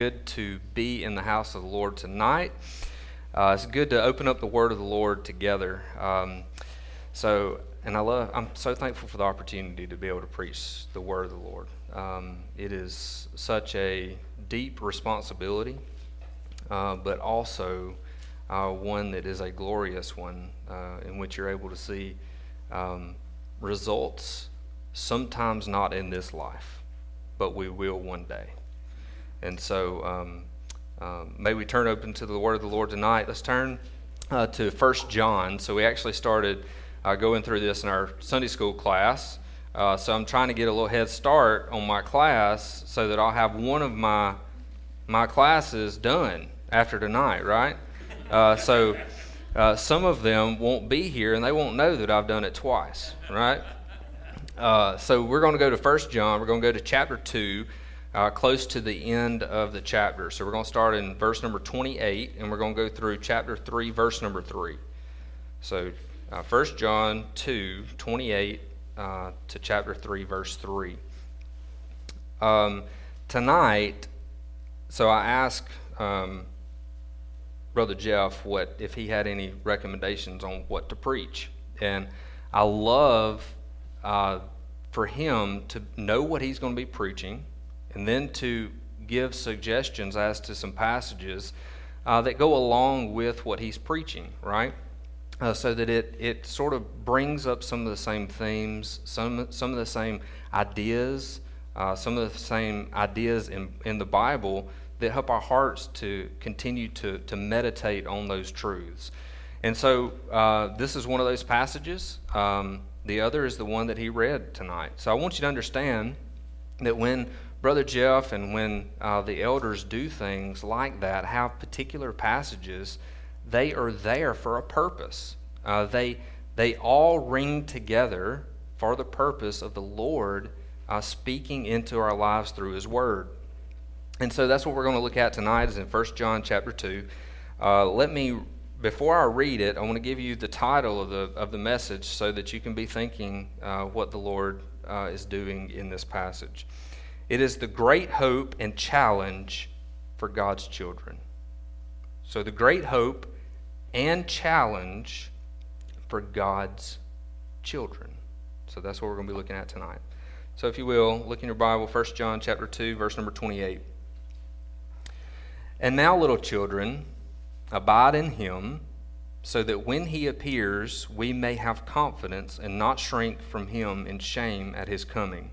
good to be in the house of the Lord tonight. Uh, it's good to open up the Word of the Lord together. Um, so, and I love, I'm so thankful for the opportunity to be able to preach the Word of the Lord. Um, it is such a deep responsibility, uh, but also uh, one that is a glorious one uh, in which you're able to see um, results, sometimes not in this life, but we will one day. And so um, um, may we turn open to the word of the Lord tonight. Let's turn uh, to First John. So we actually started uh, going through this in our Sunday school class. Uh, so I'm trying to get a little head start on my class so that I'll have one of my my classes done after tonight, right? Uh, so uh, some of them won't be here and they won't know that I've done it twice, right? Uh, so we're going to go to First John. We're going to go to chapter two uh, close to the end of the chapter. So we're going to start in verse number 28, and we're going to go through chapter 3, verse number 3. So uh, 1 John 2, 28 uh, to chapter 3, verse 3. Um, tonight, so I asked um, Brother Jeff what if he had any recommendations on what to preach. And I love uh, for him to know what he's going to be preaching and then to give suggestions as to some passages uh, that go along with what he's preaching, right? Uh, so that it, it sort of brings up some of the same themes, some, some of the same ideas, uh, some of the same ideas in, in the Bible that help our hearts to continue to, to meditate on those truths. And so uh, this is one of those passages. Um, the other is the one that he read tonight. So I want you to understand that when Brother Jeff and when uh, the elders do things like that, have particular passages, they are there for a purpose. Uh, they, they all ring together for the purpose of the Lord uh, speaking into our lives through His Word. And so that's what we're going to look at tonight is in 1 John chapter 2. Uh, let me, before I read it, I want to give you the title of the, of the message so that you can be thinking uh, what the Lord uh, is doing in this passage. It is the great hope and challenge for God's children. So, the great hope and challenge for God's children. So, that's what we're going to be looking at tonight. So, if you will, look in your Bible, 1 John chapter 2, verse number 28. And now, little children, abide in him, so that when he appears, we may have confidence and not shrink from him in shame at his coming.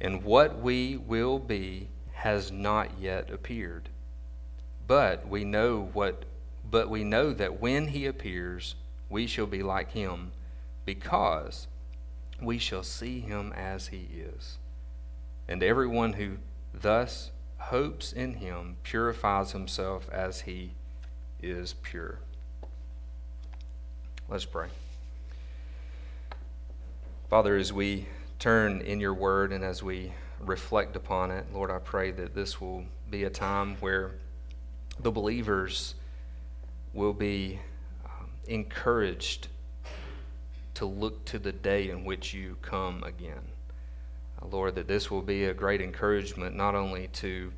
and what we will be has not yet appeared. But we know what but we know that when he appears we shall be like him because we shall see him as he is. And everyone who thus hopes in him purifies himself as he is pure. Let's pray. Father, as we turn in your word and as we reflect upon it, Lord, I pray that this will be a time where the believers will be um, encouraged to look to the day in which you come again. Uh, Lord, that this will be a great encouragement not only to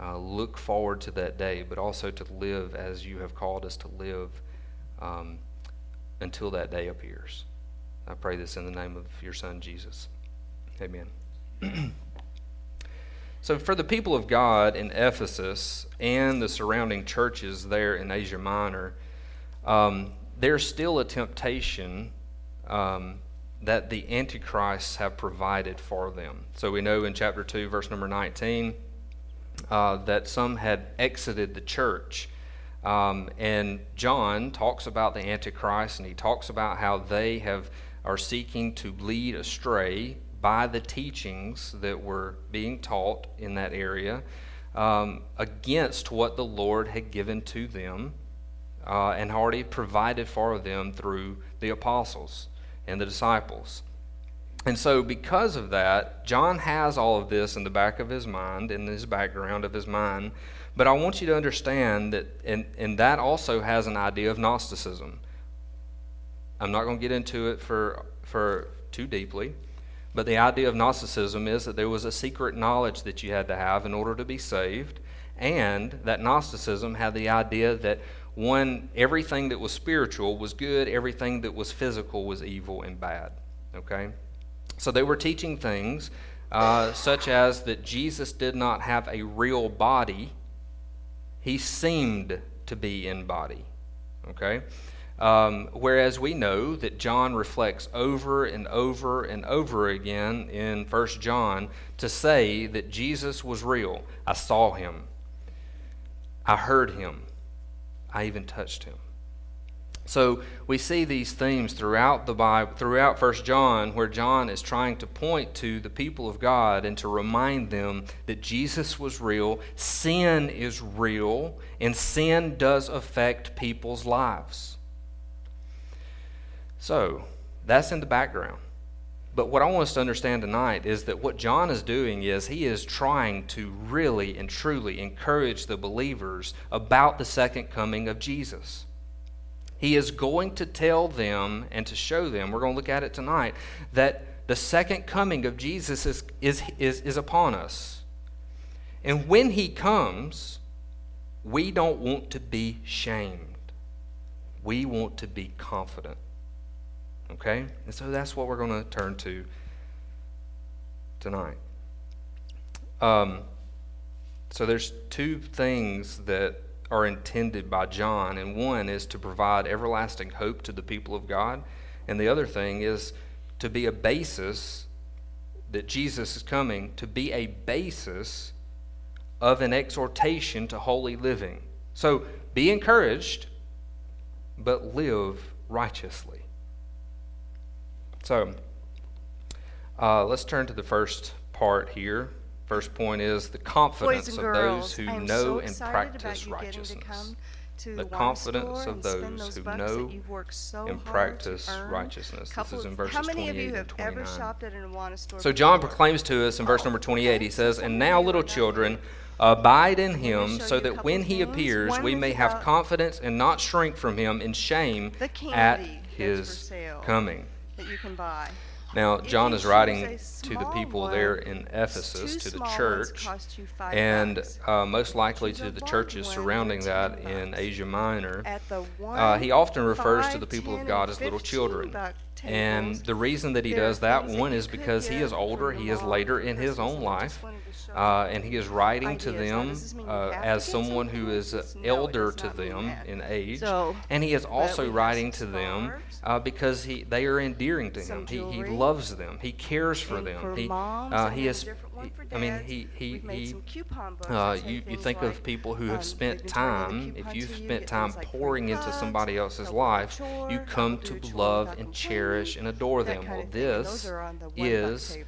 uh, look forward to that day, but also to live as you have called us to live um, until that day appears. I pray this in the name of your Son, Jesus. Amen. so, for the people of God in Ephesus and the surrounding churches there in Asia Minor, um, there's still a temptation um, that the antichrists have provided for them. So, we know in chapter 2, verse number 19, uh, that some had exited the church. Um, and John talks about the Antichrist, and he talks about how they have are seeking to lead astray by the teachings that were being taught in that area. um, against what the Lord had given to them uh, and already provided for them through the apostles and the disciples. And so, because of that, John has all of this in the back of his mind, in his background of his mind. But I want you to understand that, and, and that also has an idea of Gnosticism. I'm not going to get into it for, for too deeply, but the idea of Gnosticism is that there was a secret knowledge that you had to have in order to be saved, and that Gnosticism had the idea that one, everything that was spiritual was good, everything that was physical was evil and bad. Okay? So they were teaching things uh, such as that Jesus did not have a real body, he seemed to be in body. Okay? Um, whereas we know that John reflects over and over and over again in 1 John to say that Jesus was real. I saw him, I heard him, I even touched him. So we see these themes throughout the Bible, throughout First John, where John is trying to point to the people of God and to remind them that Jesus was real, sin is real, and sin does affect people's lives. So that's in the background. But what I want us to understand tonight is that what John is doing is he is trying to really and truly encourage the believers about the second coming of Jesus. He is going to tell them and to show them, we're going to look at it tonight, that the second coming of Jesus is, is, is, is upon us. And when he comes, we don't want to be shamed. We want to be confident. Okay? And so that's what we're going to turn to tonight. Um, so there's two things that are intended by John, and one is to provide everlasting hope to the people of God, and the other thing is to be a basis that Jesus is coming to be a basis of an exhortation to holy living. So be encouraged, but live righteously. So, uh, let's turn to the first part here. First point is the confidence of those who know so and practice righteousness. the confidence of those who know so and practice righteousness. This is in verses How 28 and 29. shopped at an Awana store? So John before? proclaims to us in verse number 28, he says, And now, little children, abide in him, so that when he appears, One we may have confidence and not shrink from him in shame at candy that's for his coming. That you can buy. Now, John is writing to the people there in Ephesus, to the church, cost you five and uh, most likely to the churches surrounding that 10 in. Asia Minor. One, Uh, he often refers to the people of God as little children. And the reason that he does that, one, is because he is older, he is later in his own life, just wanted to show uh, and he is writing to them does this mean you uh, as someone who is elder to them in age. And he is also writing to them uh, because he, they are endearing to some him. He, he loves them, he cares for and them. for he, moms, uh, he there's is, a different one for I mean, he, he, he some coupon books uh, you, you think like, of people who um, have they've spent been turning the time, if you've you, spent time like pouring into somebody else's help with a life, chore, you come to love and cherish and adore them. Well, of thing, and this those the one is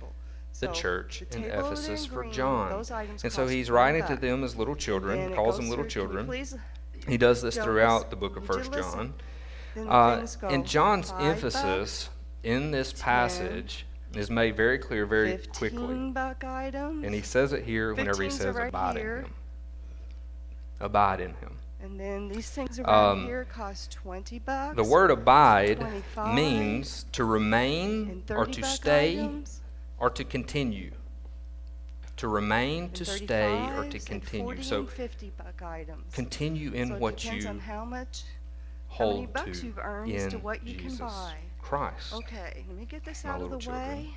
the So, church the in table over there Ephesus in for John. And so he's writing to them as little children, calls them little through- can you children. He does this throughout the book of First? John. Uh, and John's emphasis in this passage is made very clear very quickly. And he says it here whenever he says right abide here. in him. Abide in him. and then these things around Um, here cost 20 bucks. The word abide means to remain or to stay items, or to continue. To remain, and to stay, or to continue. 40 So and 50 buck items. continue in so what you on how many hold bucks to you've earned in as to what you can Jesus buy. Christ. Okay, let me get this out of the children. way.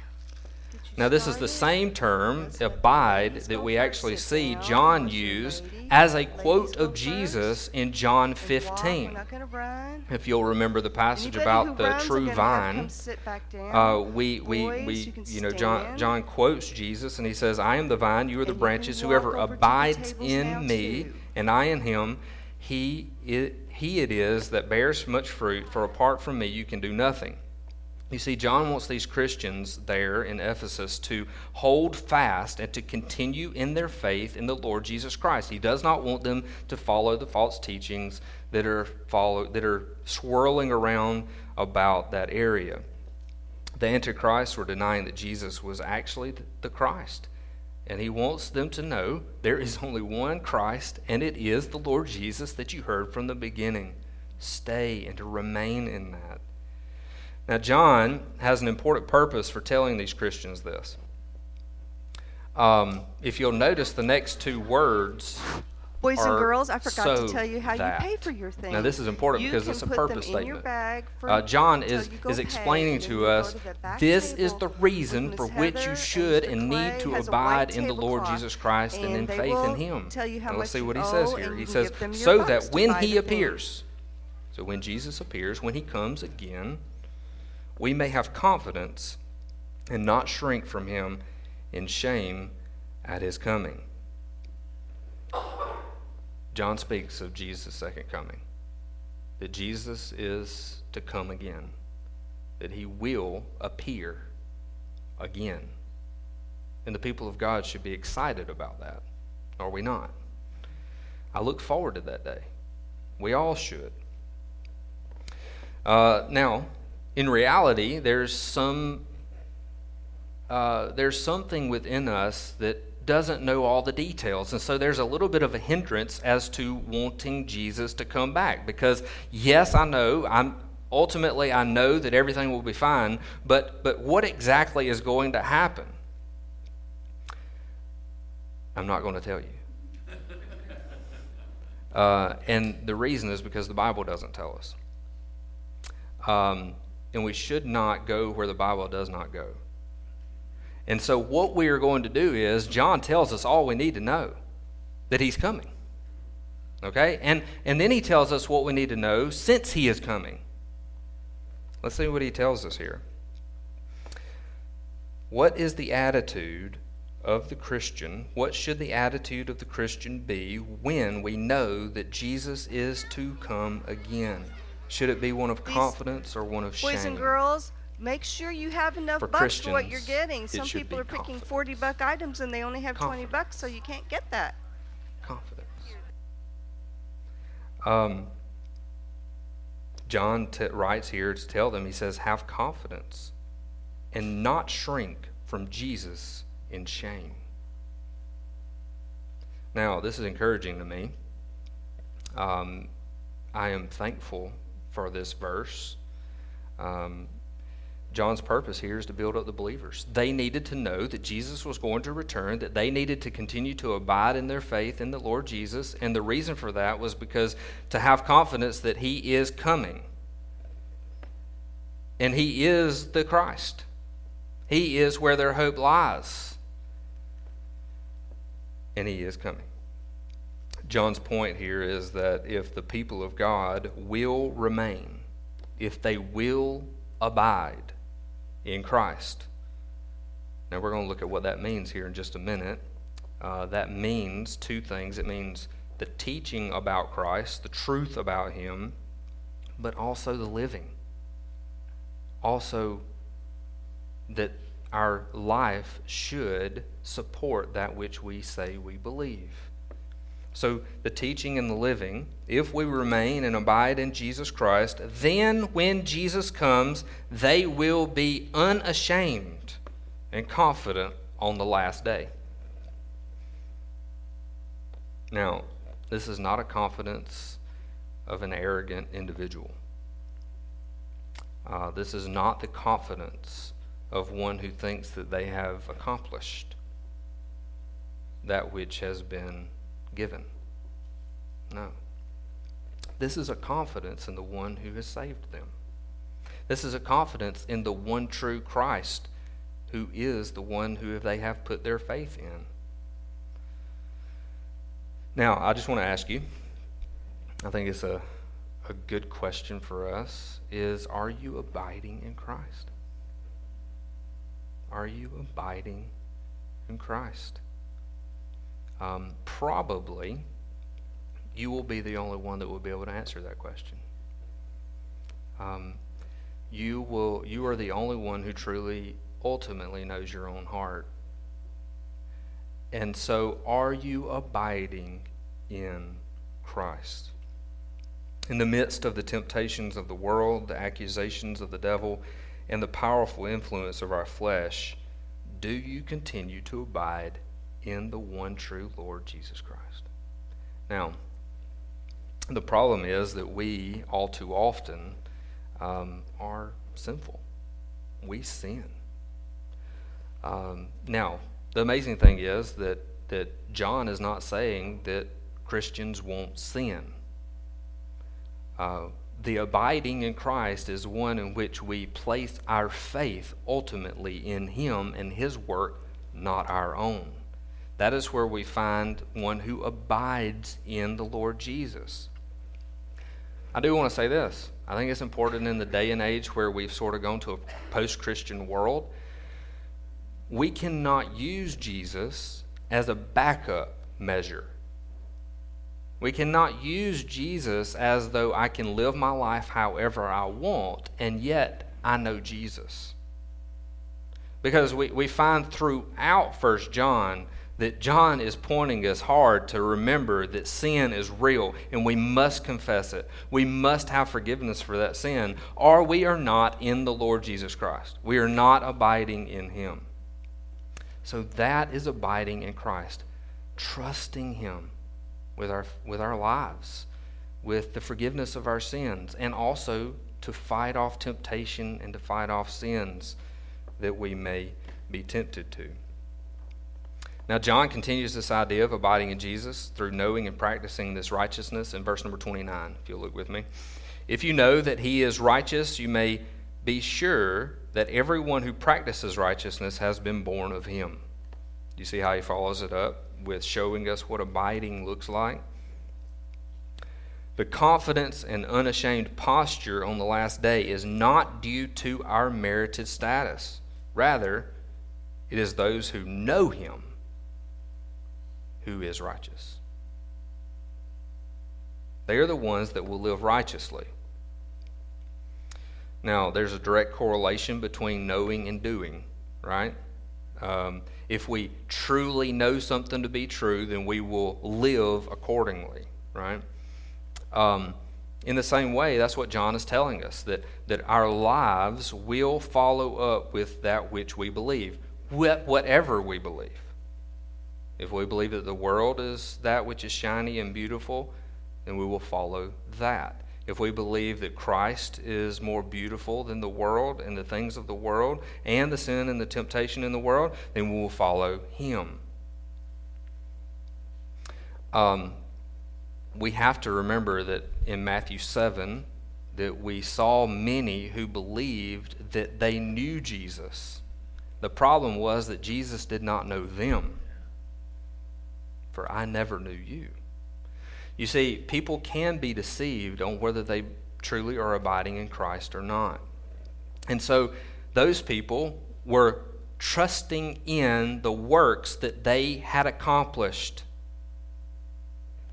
Now, this is the same term, Let's let the abide, that we actually see. John use as a quote of Jesus in John 15. We're not gonna run. If you'll remember the passage about the true vine, come sit back down. uh, we, we, we you know, John. John quotes Jesus and he says, I am the vine, you are the can branches. Whoever over to the abides in me and I in him, he he it is that bears much fruit, for apart from me you can do nothing. You see, John wants these Christians there in Ephesus to hold fast and to continue in their faith in the Lord Jesus Christ. He does not want them to follow the false teachings that are follow, that are swirling around about that area. The Antichrist were denying that Jesus was actually the Christ. And he wants them to know there is only one Christ, and it is the Lord Jesus that you heard from the beginning. Stay and to remain in that. Now, John has an important purpose for telling these Christians this. Um, if you'll notice the next two words. Boys and girls, I forgot so to tell you how that. you pay for your things. Now, this is important You because it's a purpose them in your statement. Uh, John is, is explaining to us to this is the reason for which you should Mr. and need to abide in the Lord Jesus Christ and, in and faith in Him. tell you how Now let's see what he says here. He says, give them your So that when He appears, so when Jesus appears, when He comes again, we may have confidence and not shrink from Him in shame at His coming. John speaks of Jesus' second coming, that Jesus is to come again, that he will appear again. And the people of God should be excited about that, are we not? I look forward to that day. We all should. Uh, now, in reality, there's some uh, there's something within us that doesn't know all the details. And so there's a little bit of a hindrance as to wanting Jesus to come back. Because, yes, I know, I'm, ultimately, I know that everything will be fine, but, but what exactly is going to happen? I'm not going to tell you. Uh, and the reason is because the Bible doesn't tell us. Um, and we should not go where the Bible does not go. And so, what we are going to do is, John tells us all we need to know that he's coming. Okay? And, and then he tells us what we need to know since he is coming. Let's see what he tells us here. What is the attitude of the Christian? What should the attitude of the Christian be when we know that Jesus is to come again? Should it be one of confidence or one of shame? Boys and girls, make sure you have enough For bucks for what you're Christians, getting. it Some should people be are picking confidence. 40 buck items and they only have 20 Confidence. bucks, so you can't get that. confidence. Um, John t- writes here to tell them, he says, have confidence and not shrink from Jesus in shame. Now, this is encouraging to me. Um, I am thankful for this verse. Um, John's purpose here is to build up the believers. They needed to know that Jesus was going to return, that they needed to continue to abide in their faith in the Lord Jesus. And the reason for that was because to have confidence that He is coming. And He is the Christ, He is where their hope lies. And He is coming. John's point here is that if the people of God will remain, if they will abide in Christ. Now, we're going to look at what that means here in just a minute. Uh, that means two things it means the teaching about Christ, the truth about Him, but also the living. Also, that our life should support that which we say we believe. So, the teaching and the living, if we remain and abide in Jesus Christ, then when Jesus comes, they will be unashamed and confident on the last day. Now, this is not a confidence of an arrogant individual. Uh, this is not the confidence of one who thinks that they have accomplished that which has been given. No. This is a confidence in the one who has saved them. This is a confidence in the one true Christ who is the one who they have put their faith in. Now, I just want to ask you, I think it's a, a good question for us, is are you abiding in Christ? Are you abiding in Christ? Um, probably you will be the only one that will be able to answer that question. Um, you will you are the only one who truly ultimately knows your own heart. And so are you abiding in Christ? In the midst of the temptations of the world, the accusations of the devil, and the powerful influence of our flesh, do you continue to abide in the one true Lord Jesus Christ? Now, the problem is that we, all too often, um, are sinful. We sin. Um, now, the amazing thing is that, that John is not saying that Christians won't sin. Uh, the abiding in Christ is one in which we place our faith ultimately in Him and His work, not our own. That is where we find one who abides in the Lord Jesus. I do want to say this. I think it's important in the day and age where we've sort of gone to a post Christian world. We cannot use Jesus as a backup measure. We cannot use Jesus as though I can live my life however I want, and yet I know Jesus. Because we, we find throughout First John that John is pointing us hard to remember that sin is real and we must confess it. We must have forgiveness for that sin, or we are not in the Lord Jesus Christ. We are not abiding in Him. So that is abiding in Christ, trusting Him with our, with our lives, with the forgiveness of our sins, and also to fight off temptation and to fight off sins that we may be tempted to. Now, John continues this idea of abiding in Jesus through knowing and practicing this righteousness in verse number 29, if you'll look with me. If you know that he is righteous, you may be sure that everyone who practices righteousness has been born of him. You see how he follows it up with showing us what abiding looks like? The confidence and unashamed posture on the last day is not due to our merited status. Rather, it is those who know him who is righteous. They are the ones that will live righteously. Now, there's a direct correlation between knowing and doing, right? Um, if we truly know something to be true, then we will live accordingly, right? Um, in the same way, that's what John is telling us that, that our lives will follow up with that which we believe, whatever we believe. If we believe that the world is that which is shiny and beautiful, then we will follow that. If we believe that Christ is more beautiful than the world and the things of the world and the sin and the temptation in the world, then we will follow him. Um, we have to remember that in Matthew 7 that we saw many who believed that they knew Jesus. The problem was that Jesus did not know them for I never knew you. You see, people can be deceived on whether they truly are abiding in Christ or not. And so those people were trusting in the works that they had accomplished.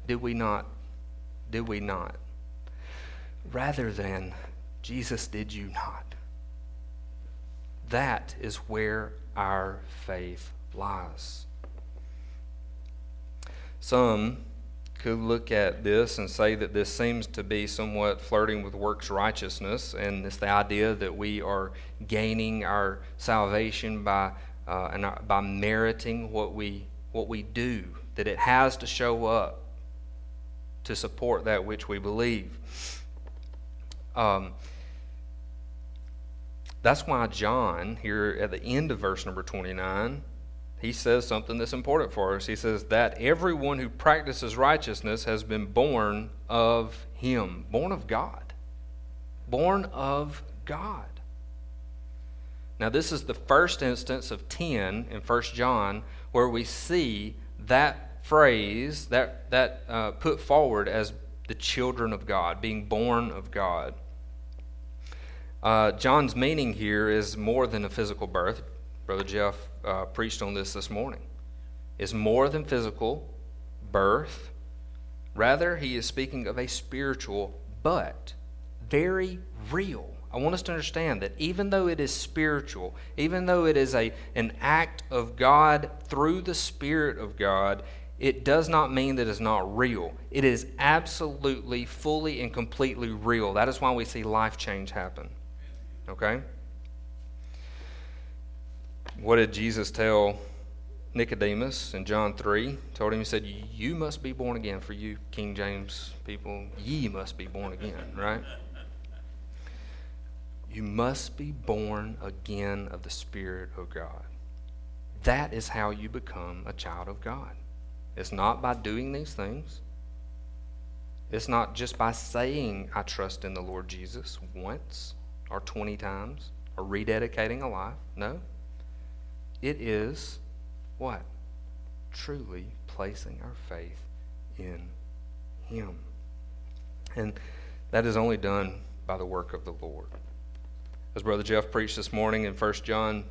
Did we not? Did we not? Rather than, Jesus, did you not? That is where our faith lies. Some could look at this and say that this seems to be somewhat flirting with works righteousness, and it's the idea that we are gaining our salvation by uh, and our, by meriting what we what we do. That it has to show up to support that which we believe. Um, that's why John here at the end of verse number twenty nine he says something that's important for us. He says that everyone who practices righteousness has been born of him, born of God. Born of God. Now, this is the first instance of 10 in 1 John where we see that phrase, that, that uh, put forward as the children of God, being born of God. Uh, John's meaning here is more than a physical birth. Brother Jeff uh, preached on this this morning. Is more than physical birth. Rather, he is speaking of a spiritual but very real I want us to understand that even though it is spiritual, even though it is a, an act of God through the Spirit of God, it does not mean that it's not real. It is absolutely, fully, and completely real. That is why we see life change happen. Okay? What did Jesus tell Nicodemus in John 3? Told him, He said, You must be born again. For you, King James people, ye must be born again, right? You must be born again of the Spirit of God. That is how you become a child of God. It's not by doing these things. It's not just by saying, I trust in the Lord Jesus once or 20 times or rededicating a life. No. It is what? Truly placing our faith in Him. And that is only done by the work of the Lord. As Brother Jeff preached this morning in 1 John,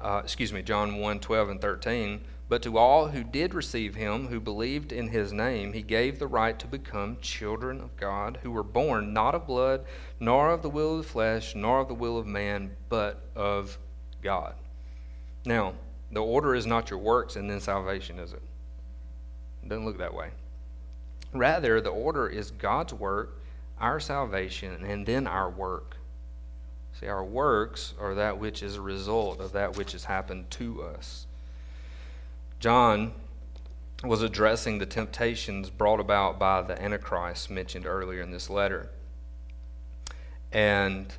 uh, excuse me, John 1 12 and 13, but to all who did receive him, who believed in his name, he gave the right to become children of God, who were born not of blood, nor of the will of the flesh, nor of the will of man, but of God. Now, the order is not your works and then salvation, is it? It doesn't look that way. Rather, the order is God's work, our salvation, and then our work. See, our works are that which is a result of that which has happened to us. John was addressing the temptations brought about by the Antichrist mentioned earlier in this letter. And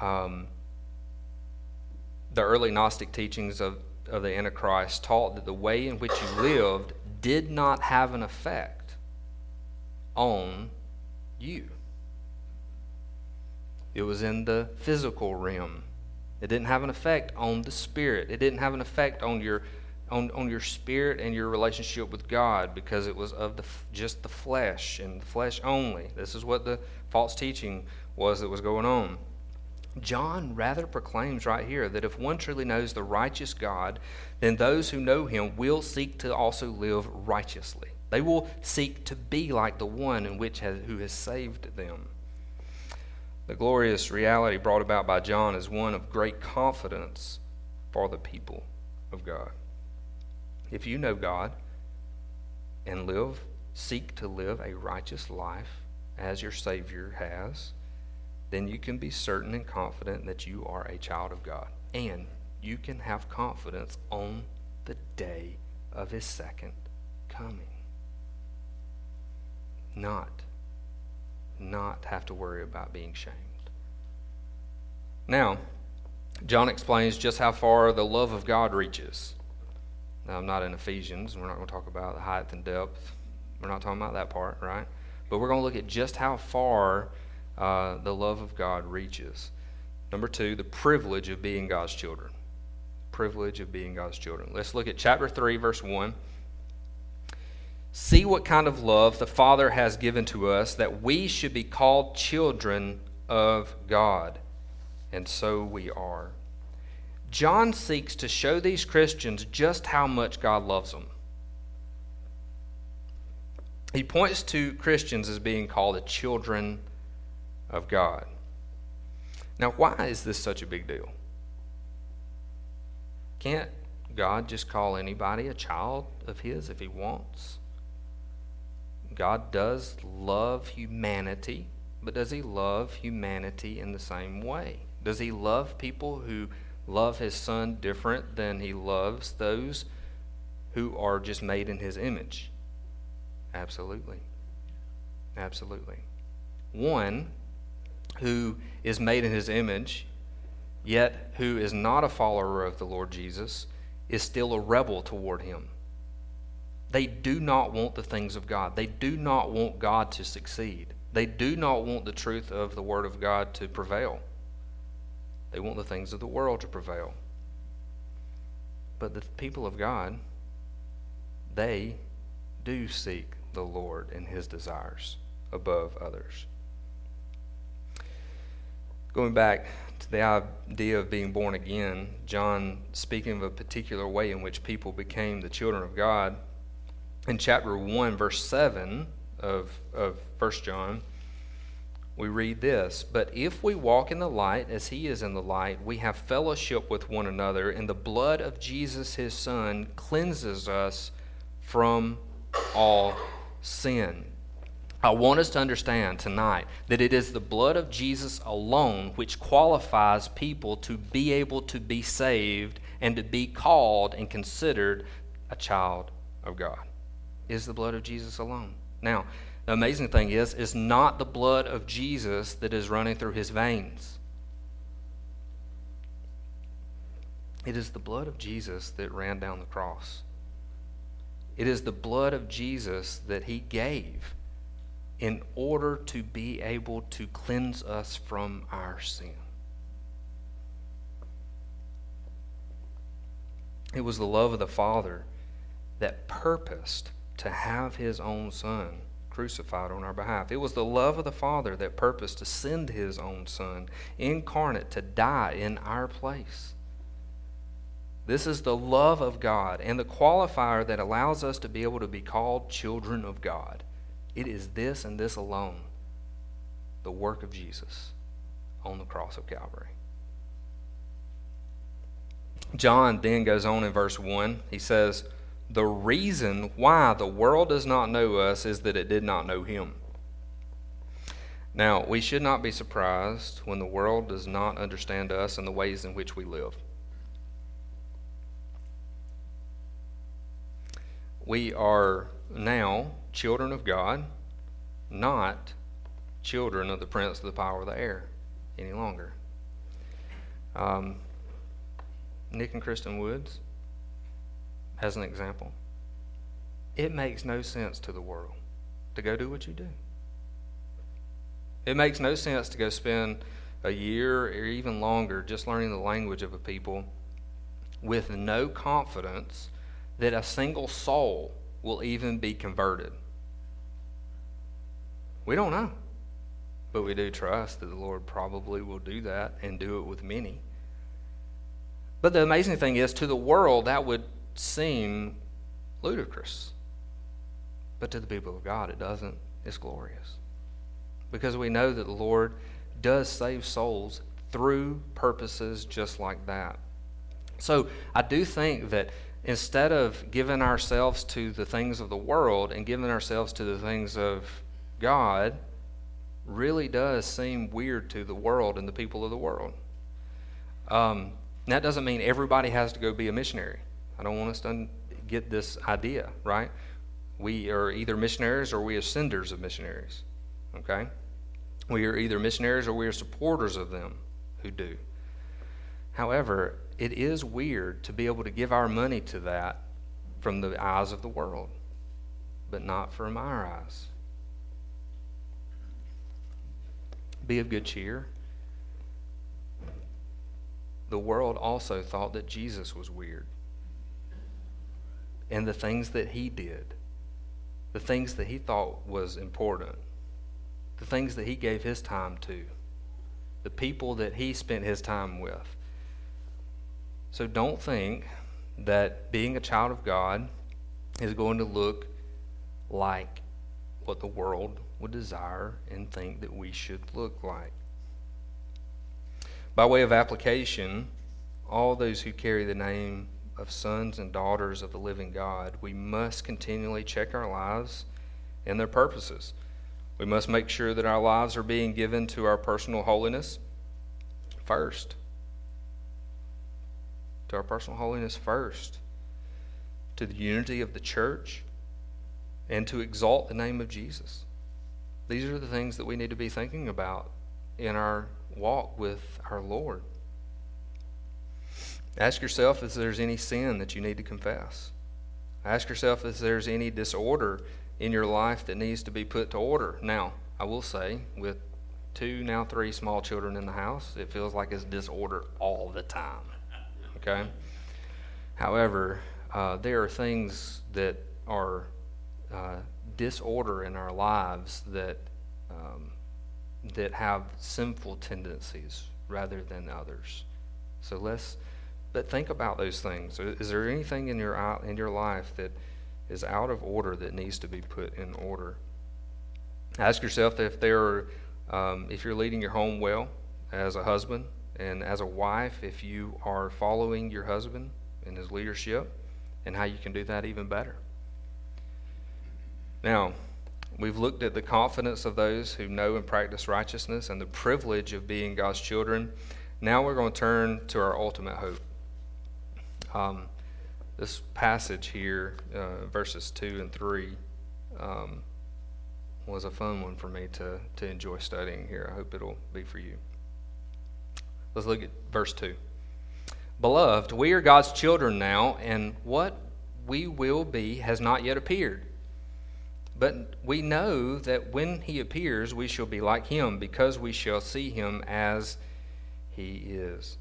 um, the early Gnostic teachings of, of the Antichrist taught that the way in which you lived did not have an effect on you. It was in the physical realm. It didn't have an effect on the spirit. It didn't have an effect on your on, on your spirit and your relationship with God because it was of the just the flesh and the flesh only. This is what the false teaching was that was going on. John rather proclaims right here that if one truly knows the righteous God, then those who know him will seek to also live righteously. They will seek to be like the one in which has, who has saved them. The glorious reality brought about by John is one of great confidence for the people of God. If you know God and live, seek to live a righteous life as your Savior has, then you can be certain and confident that you are a child of God. And you can have confidence on the day of His second coming. Not, not have to worry about being shamed. Now, John explains just how far the love of God reaches. Now, I'm not in Ephesians. We're not going to talk about the height and depth. We're not talking about that part, right? But we're going to look at just how far uh, the love of God reaches. Number two, the privilege of being God's children. Privilege of being God's children. Let's look at chapter 3, verse 1. See what kind of love the Father has given to us that we should be called children of God. And so we are. John seeks to show these Christians just how much God loves them. He points to Christians as being called the children of God. Now, why is this such a big deal? Can't God just call anybody a child of His if He wants? God does love humanity, but does He love humanity in the same way? Does He love people who love his son different than he loves those who are just made in his image? Absolutely. Absolutely. One who is made in his image, yet who is not a follower of the Lord Jesus, is still a rebel toward him. They do not want the things of God. They do not want God to succeed. They do not want the truth of the Word of God to prevail. They want the things of the world to prevail. But the people of God, they do seek the Lord and his desires above others. Going back to the idea of being born again, John, speaking of a particular way in which people became the children of God, in chapter 1, verse 7 of, of 1 John, we read this But if we walk in the light as he is in the light, we have fellowship with one another, and the blood of Jesus, his Son, cleanses us from all sin. I want us to understand tonight that it is the blood of Jesus alone which qualifies people to be able to be saved and to be called and considered a child of God. It is the blood of Jesus alone. Now, the amazing thing is, it's not the blood of Jesus that is running through his veins. It is the blood of Jesus that ran down the cross. It is the blood of Jesus that he gave in order to be able to cleanse us from our sin. It was the love of the Father that purposed to have his own Son crucified on our behalf. It was the love of the Father that purposed to send his own Son incarnate to die in our place. This is the love of God and the qualifier that allows us to be able to be called children of God. It is this and this alone the work of Jesus on the cross of Calvary. John then goes on in verse 1. He says, The reason why the world does not know us is that it did not know him. Now, we should not be surprised when the world does not understand us and the ways in which we live. We are now children of God, not children of the prince of the power of the air any longer. Um, Nick and Kristen Woods, has an example, it makes no sense to the world to go do what you do. It makes no sense to go spend a year or even longer just learning the language of a people with no confidence that a single soul will even be converted. We don't know. But we do trust that the Lord probably will do that and do it with many. But the amazing thing is, to the world, that would seem ludicrous. But to the people of God, it doesn't. It's glorious. Because we know that the Lord does save souls through purposes just like that. So I do think that instead of giving ourselves to the things of the world and giving ourselves to the things of God, really does seem weird to the world and the people of the world. Um, that doesn't mean everybody has to go be a missionary. I don't want us to get this idea, right? We are either missionaries or we are senders of missionaries. Okay? We are either missionaries or we are supporters of them who do. However, it is weird to be able to give our money to that from the eyes of the world, but not from our eyes. Be of good cheer. The world also thought that Jesus was weird. And the things that he did, the things that he thought was important, the things that he gave his time to, the people that he spent his time with. So don't think that being a child of God is going to look like what the world would desire and think that we should look like. By way of application, all those who carry the name of sons and daughters of the living God, we must continually check our lives and their purposes. We must make sure that our lives are being given to our personal holiness first. To our personal holiness first. To the unity of the church and to exalt the name of Jesus. These are the things that we need to be thinking about in our walk with our Lord. Ask yourself if there's any sin that you need to confess. Ask yourself if there's any disorder in your life that needs to be put to order. Now, I will say, with two, now three small children in the house, it feels like it's disorder all the time. Okay? However, uh, there are things that are uh, disorder in our lives that um, that have sinful tendencies rather than others. So let's, but think about those things. Is there anything in your in your life that is out of order that needs to be put in order? Ask yourself if there are Um, if you're leading your home well as a husband and as a wife, if you are following your husband in his leadership, and how you can do that even better. Now, we've looked at the confidence of those who know and practice righteousness and the privilege of being God's children. Now we're going to turn to our ultimate hope. Um, this passage here, uh, verses 2 and 3, um, was a fun one for me to, to enjoy studying here. I hope it'll be for you. Let's look at verse 2. Beloved, we are God's children now, and what we will be has not yet appeared. But we know that when he appears, we shall be like him, because we shall see him as he is.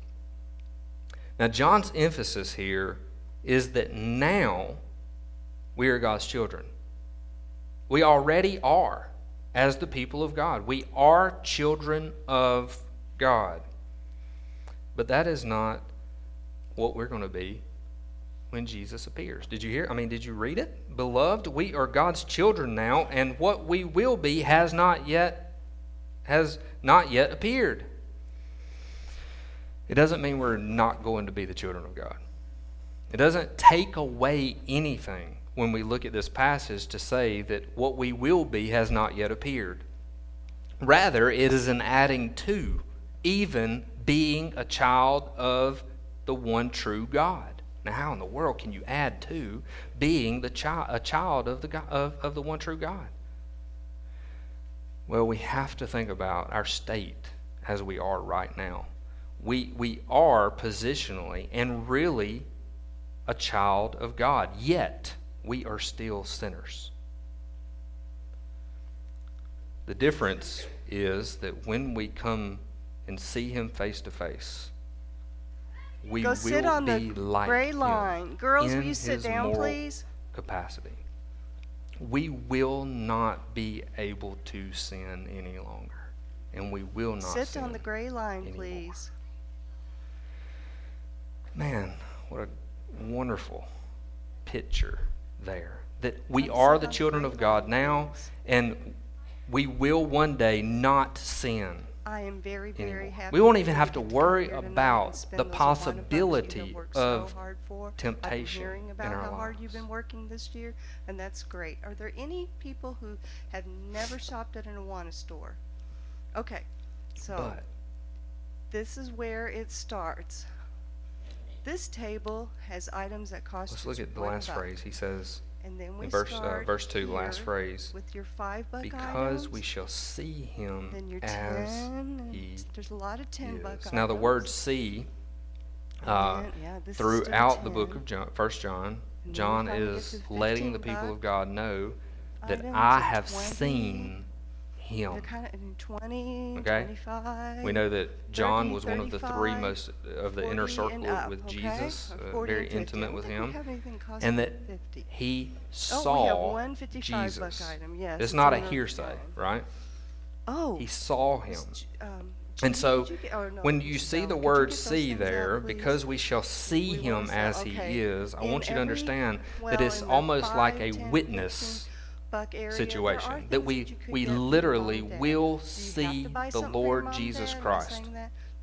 Now, John's emphasis here is that now we are God's children. We already are as the people of God. We are children of God. But that is not what we're going to be when Jesus appears. Did you hear? I mean, did you read it? Beloved, we are God's children now, and what we will be has not yet has not yet appeared. It doesn't mean we're not going to be the children of God. It doesn't take away anything when we look at this passage to say that what we will be has not yet appeared. Rather, it is an adding to, even being a child of the one true God. Now, how in the world can you add to being the child, a child of the, God, of, of the one true God? Well, we have to think about our state as we are right now we, we are positionally and really a child of God, yet we are still sinners. The difference is that when we come and see Him face to face, we Go will sit on be the like gray line. Girls, will you sit down, please? Capacity. We will not be able to sin any longer, and we will not Sit on the gray line, anymore. please. Man, what a wonderful picture there. That we are the children of God now, and we will one day not sin. I am very, very anymore. happy. We won't even have to worry here tonight and about the those wonderful hours you have possibility so of hard for. I've been temptation hearing about in our how hard you've lives. been working this year, and that's great. Are there any people who have never shopped at an Awana store? Okay, so But this is where it starts. This table has items that cost let's look at the last buck. phrase. He says And then we in verse uh, verse two, last phrase, with your five buck because items. we shall see him then your as ten. he there's a lot of ten buck is. items. Now the word "see" uh, yeah, this is still throughout the book of John, First John, John we finally get is letting the 15 people of God know that items I have 20. seen They're him. kind of in 20, Okay. 25. We know that John 30, was one of the three most of the inner circle up, with okay? Jesus, uh, very intimate with don't think we him, have anything cost and that 50. he Oh, saw 55 Jesus. item. Yes, It's it's not a hearsay, right? Oh, He saw him. Um, And so, get- oh, no, when you see the Allen, you word "see" things out, there, because we shall see We him as he is, I In want you to every- understand well, that it's the almost like a 10, witness 15 situation that we we get for your literally mom and dad. will Do you have see the something for your Lord Jesus dad? I'm not Christ.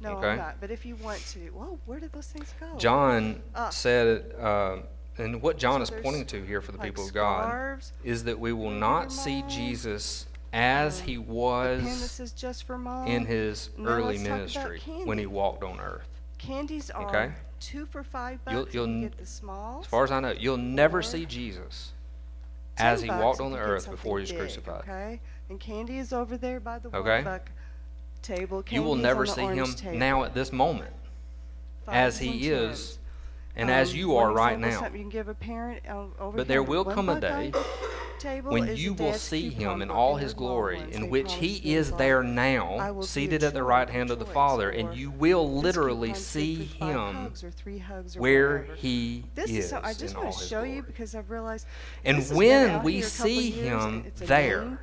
No, Okay? Not. But if you want to, well, where did those things go? John Ah. said, uh, and what John So is pointing to here for the like people of God is that we will not see Jesus as he a pen that was just for mom. in his Now early let's talk about ministry when he walked on earth. Candies are Okay? two for five bucks. You'll- you'll you get the smalls. As far as I know, you'll never see Jesus 10 as he bucks walked on the get earth before he was something big, crucified. Okay, and candy is over there by the Okay? one buck table. You will never on the see him orange table. now at this moment as Fives he is and as Um, you are right now. you can give a parent But there will come a day when you will see him in all his glory, in which he is there now, seated at the right hand of the Father, and you will literally see him hugs or three hugs or where he is is so, I just in want all to his show you glory. because I've realized And this has been when we here a couple see him there,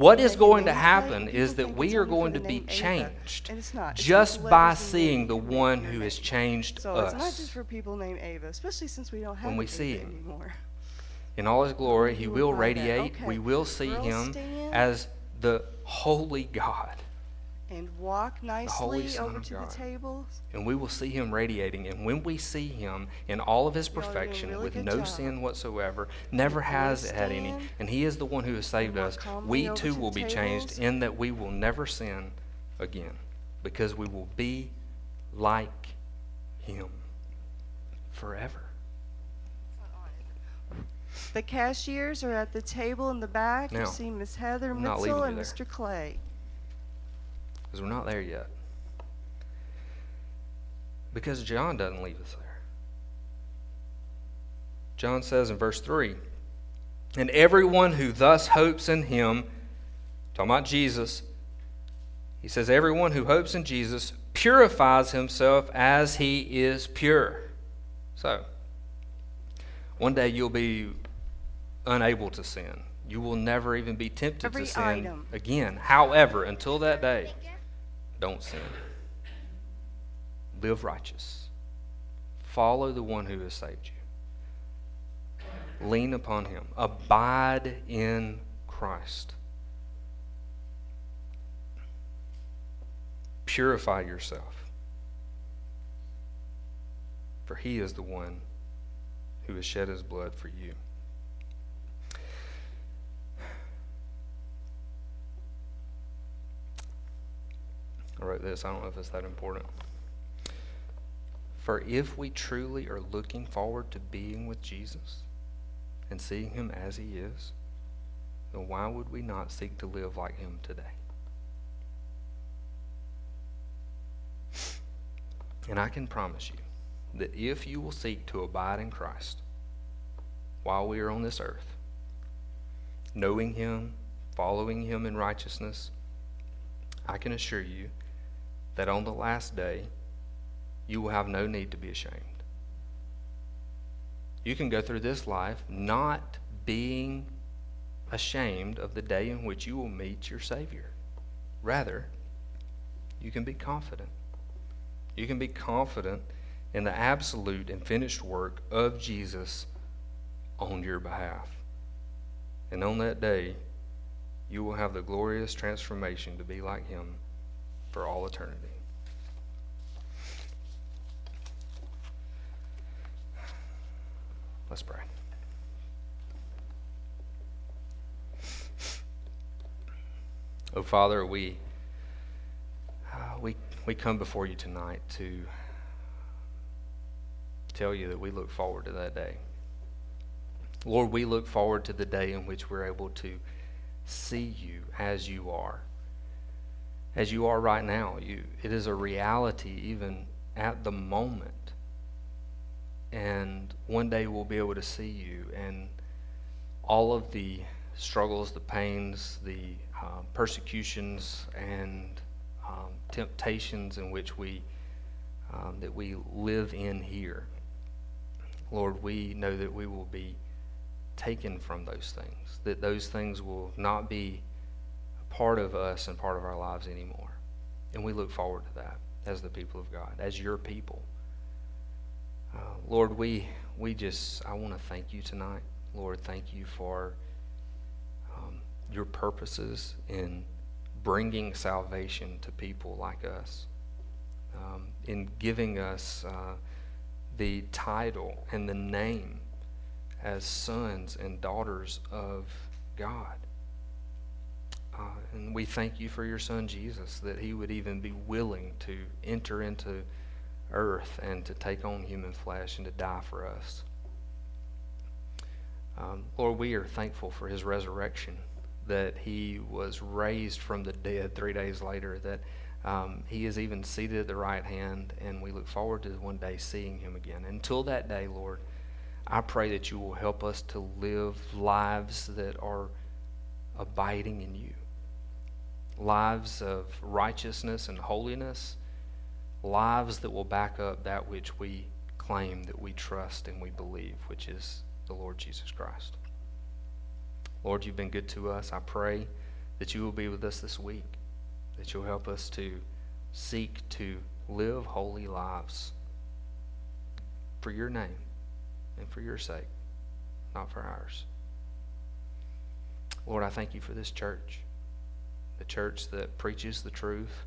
what is going to happen is that we are going to be changed and it's not. It's just by seeing the one who has changed So not just us. for people named Ava, especially since we don't have When we see him. anymore. In all his glory, he will will find that. radiate. We will see him as the holy God and walk nicely over to God. the table. and we will see him radiating. And when we see him in all of his Y'all are doing a perfection, really with no job. sin whatsoever, never has had any, and he is the one who has saved us, we too to will be changed in that we will never sin again because we will be like him forever. The cashiers are at the table in the back. Now, you see Miss Heather Mitzel and. Mr. Clay. Because we're not there yet. Because John doesn't leave us there. John says in verse 3 And everyone who thus hopes in him, talking about Jesus, he says, Everyone who hopes in Jesus purifies himself as he is pure. So, one day you'll be unable to sin. You will never even be tempted Every to sin item. again. However, until that day, don't sin. Live righteous. Follow the one who has saved you. Lean upon him. Abide in Christ. Purify yourself. For he is the one who has shed his blood for you. I wrote this. I don't know if it's that important. For if we truly are looking forward to being with Jesus and seeing him as he is, then why would we not seek to live like him today? And I can promise you that if you will seek to abide in Christ while we are on this earth, knowing him, following him in righteousness, I can assure you that on the last day, you will have no need to be ashamed. You can go through this life not being ashamed of the day in which you will meet your Savior. Rather, you can be confident. You can be confident in the absolute and finished work of Jesus on your behalf. And on that day, you will have the glorious transformation to be like Him for all eternity. Let's pray. Oh, Father, we, uh, we, we come before you tonight to tell you that we look forward to that day. Lord, we look forward to the day in which we're able to see you as you are. As you are right now. You, it is a reality even at the moment. And one day we'll be able to see you and all of the struggles, the pains, the uh, persecutions, and um, temptations in which we um, that we live in here. Lord, we know that we will be taken from those things, that those things will not be part of us and part of our lives anymore. And we look forward to that as the people of God, as your people. Uh, Lord, we, we just, I want to thank you tonight. Lord, thank you for um, your purposes in bringing salvation to people like us, um, in giving us uh, the title and the name as sons and daughters of God. Uh, and we thank you for your son Jesus, that he would even be willing to enter into earth and to take on human flesh and to die for us. Um, Lord, we are thankful for his resurrection, that he was raised from the dead three days later, that um, he is even seated at the right hand, and we look forward to one day seeing him again. Until that day, Lord, I pray that you will help us to live lives that are abiding in you, lives of righteousness and holiness, lives that will back up that which we claim that we trust and we believe, which is the Lord Jesus Christ. Lord, you've been good to us. I pray that you will be with us this week, that you'll help us to seek to live holy lives for your name and for your sake, not for ours. Lord, I thank you for this church, the church that preaches the truth,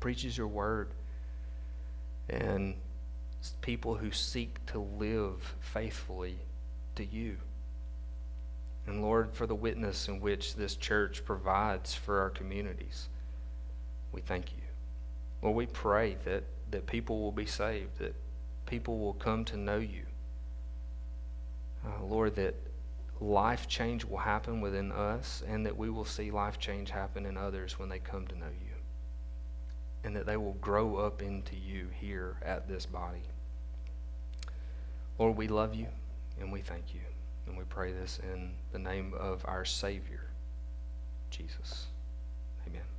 preaches your word, and people who seek to live faithfully to you. And Lord, for the witness in which this church provides for our communities, we thank you. Lord, we pray that, that people will be saved, that people will come to know you. Uh, Lord, that life change will happen within us and that we will see life change happen in others when they come to know you. And that they will grow up into you here at this body. Lord, we love you and we thank you. And we pray this in the name of our Savior, Jesus. Amen.